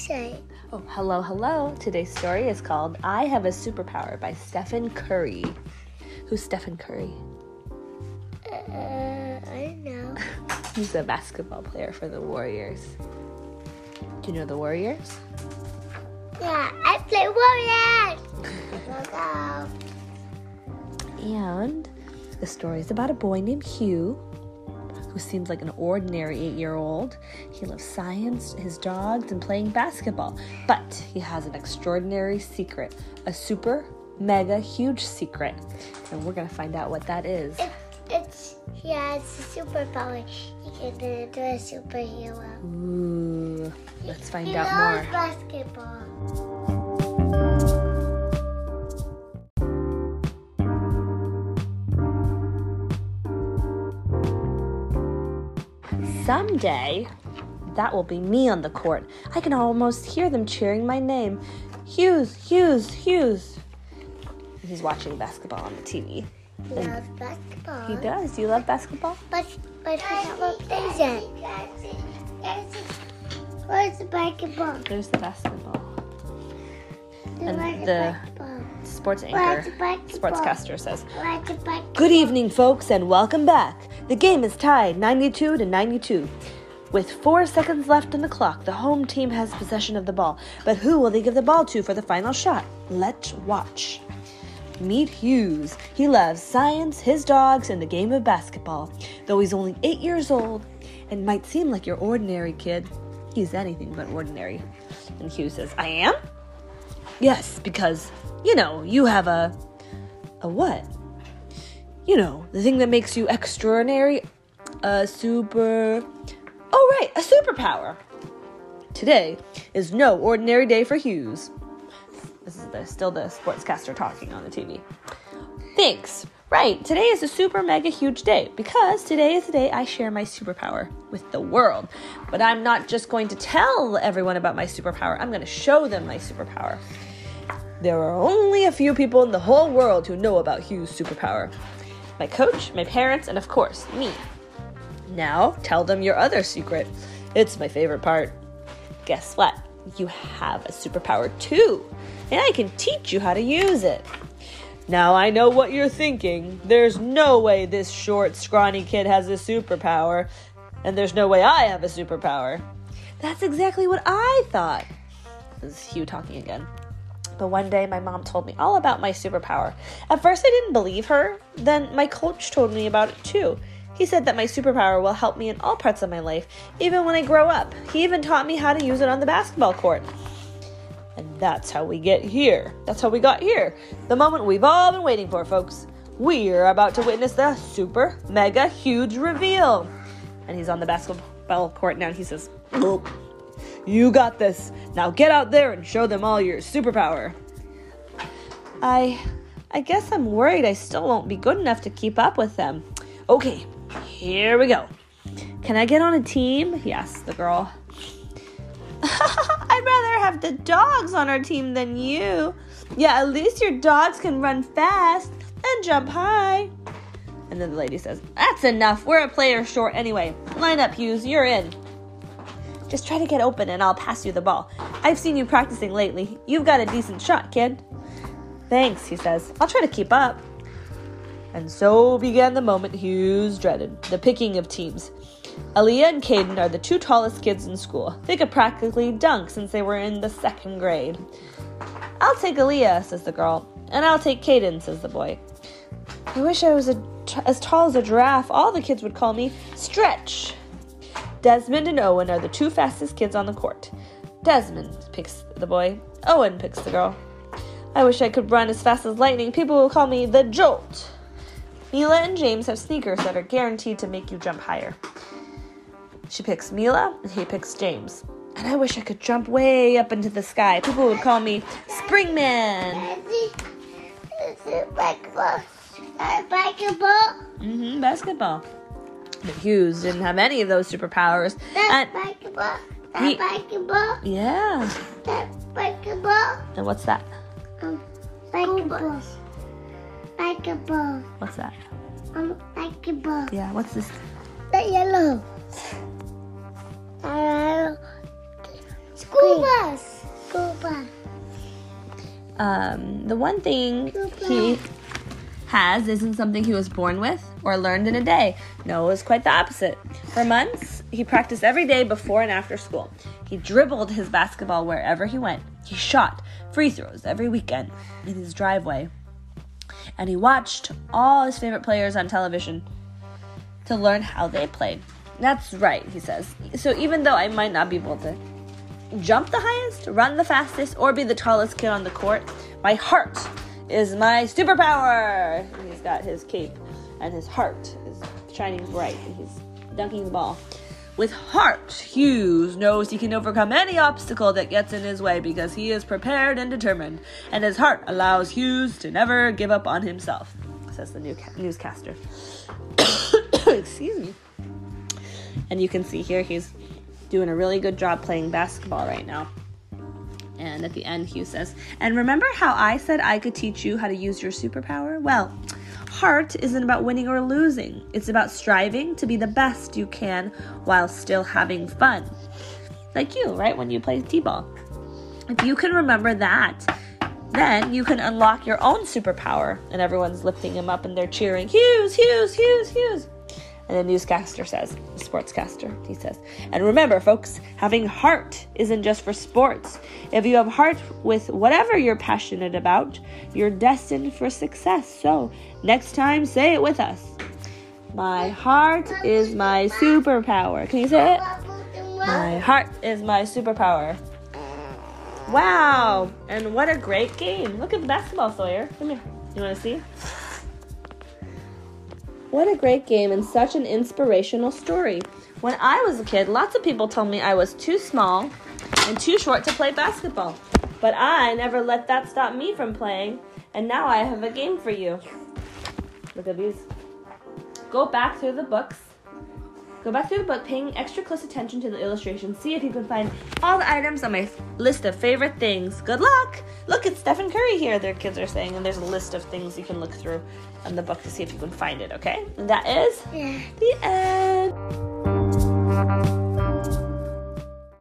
say? Oh, hello, hello. Today's story is called I Have a Superpower by Stephen Curry. Who's Stephen Curry? Uh, I don't know. He's a basketball player for the Warriors. Do you know the Warriors? Yeah, I play Warriors. And the story is about a boy named Hugh who seems like an ordinary eight year old. He loves science, his dogs, and playing basketball. But he has an extraordinary secret a super, mega, huge secret. And we're going to find out what that is. It, it's he has a superpower. He can turn into a superhero. Ooh, let's find he out loves more. basketball. Someday, that will be me on the court. I can almost hear them cheering my name Hughes, Hughes, Hughes. He's watching basketball on the TV. He loves basketball. He does. You love basketball? But but he never plays it. Where's the basketball? There's the basketball. And Where's the- basketball? Sports anchor, sportscaster says, Where's the basketball? Good evening, folks, and welcome back. The game is tied 92 to 92. With four seconds left on the clock, the home team has possession of the ball. But who will they give the ball to for the final shot? Let's watch. Meet Hughes. He loves science, his dogs, and the game of basketball. Though he's only eight years old and might seem like your ordinary kid, he's anything but ordinary. And Hughes says, I am? Yes, because, you know, you have a. A what? You know, the thing that makes you extraordinary. A super. Oh, right, a superpower. Today is no ordinary day for Hughes. This is the, still the sportscaster talking on the TV. Thanks. Right, today is a super mega huge day because today is the day I share my superpower with the world. But I'm not just going to tell everyone about my superpower, I'm going to show them my superpower. There are only a few people in the whole world who know about Hugh's superpower my coach, my parents, and of course, me. Now, tell them your other secret. It's my favorite part. Guess what? You have a superpower too, and I can teach you how to use it. Now I know what you're thinking. There's no way this short, scrawny kid has a superpower, and there's no way I have a superpower. That's exactly what I thought. This is Hugh talking again. But one day my mom told me all about my superpower. At first I didn't believe her, then my coach told me about it too. He said that my superpower will help me in all parts of my life, even when I grow up. He even taught me how to use it on the basketball court. And that's how we get here. That's how we got here. The moment we've all been waiting for, folks. We're about to witness the super, mega, huge reveal. And he's on the basketball court now. He says, "Whoop. You got this. Now get out there and show them all your superpower. I I guess I'm worried I still won't be good enough to keep up with them. Okay, here we go. Can I get on a team? Yes, the girl. I'd rather have the dogs on our team than you. Yeah, at least your dogs can run fast and jump high. And then the lady says, That's enough. We're a player short anyway. Line up, Hughes. You're in. Just try to get open and I'll pass you the ball. I've seen you practicing lately. You've got a decent shot, kid. Thanks, he says. I'll try to keep up. And so began the moment Hughes dreaded the picking of teams. Aaliyah and Caden are the two tallest kids in school. They could practically dunk since they were in the second grade. I'll take Aaliyah, says the girl. And I'll take Caden, says the boy. I wish I was as tall as a giraffe. All the kids would call me Stretch. Desmond and Owen are the two fastest kids on the court. Desmond picks the boy, Owen picks the girl. I wish I could run as fast as lightning. People will call me the Jolt. Mila and James have sneakers that are guaranteed to make you jump higher. She picks Mila, and he picks James. And I wish I could jump way up into the sky. People would call me Springman. Is it basketball? Basketball? Mm-hmm, basketball. But Hughes didn't have any of those superpowers. That's And basketball. he- That's basketball. yeah. That's basketball. And what's that? Um, basketball. Basketball. What's that? Um, basketball. Yeah, what's this? The yellow. Uh, School Green. bus. School bus. Um, the one thing he has isn't something he was born with or learned in a day. No, it was quite the opposite. For months, he practiced every day before and after school. He dribbled his basketball wherever he went. He shot free throws every weekend in his driveway. And he watched all his favorite players on television to learn how they played. That's right, he says. So even though I might not be able to jump the highest, run the fastest, or be the tallest kid on the court, my heart is my superpower. He's got his cape, and his heart is shining bright, and he's dunking the ball. With heart, Hughes knows he can overcome any obstacle that gets in his way because he is prepared and determined, and his heart allows Hughes to never give up on himself, says the new ca- newscaster. Excuse me. And you can see here he's doing a really good job playing basketball right now. And at the end, Hugh says, And remember how I said I could teach you how to use your superpower? Well, heart isn't about winning or losing, it's about striving to be the best you can while still having fun. Like you, right? When you play T ball. If you can remember that, then you can unlock your own superpower. And everyone's lifting him up and they're cheering, Hughes, Hughes, Hughes, Hughes. And the newscaster says, the sportscaster, he says, and remember, folks, having heart isn't just for sports. If you have heart with whatever you're passionate about, you're destined for success. So, next time, say it with us. My heart is my superpower. Can you say it? My heart is my superpower. Wow! And what a great game. Look at the basketball, Sawyer. Come here. You want to see? What a great game and such an inspirational story. When I was a kid, lots of people told me I was too small and too short to play basketball. But I never let that stop me from playing, and now I have a game for you. Look at these. Go back through the books. Go back through the book, paying extra close attention to the illustrations. See if you can find all the items on my list of favorite things. Good luck! Look, it's Stephen Curry here, their kids are saying, and there's a list of things you can look through in the book to see if you can find it, okay? And that is Yeah. the end.